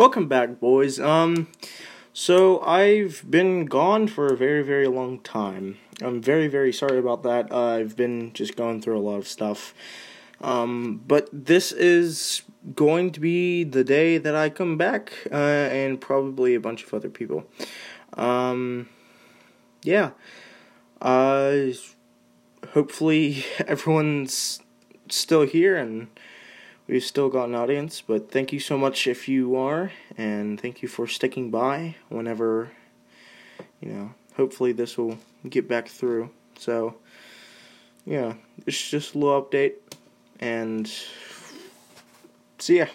Welcome back, boys. Um, so I've been gone for a very, very long time. I'm very, very sorry about that. Uh, I've been just going through a lot of stuff. Um, but this is going to be the day that I come back, uh, and probably a bunch of other people. Um, yeah. Uh, hopefully everyone's still here and we've still got an audience, but thank you so much if you are, and thank you for sticking by whenever, you know, hopefully this will get back through. So, yeah, it's just a little update, and see ya.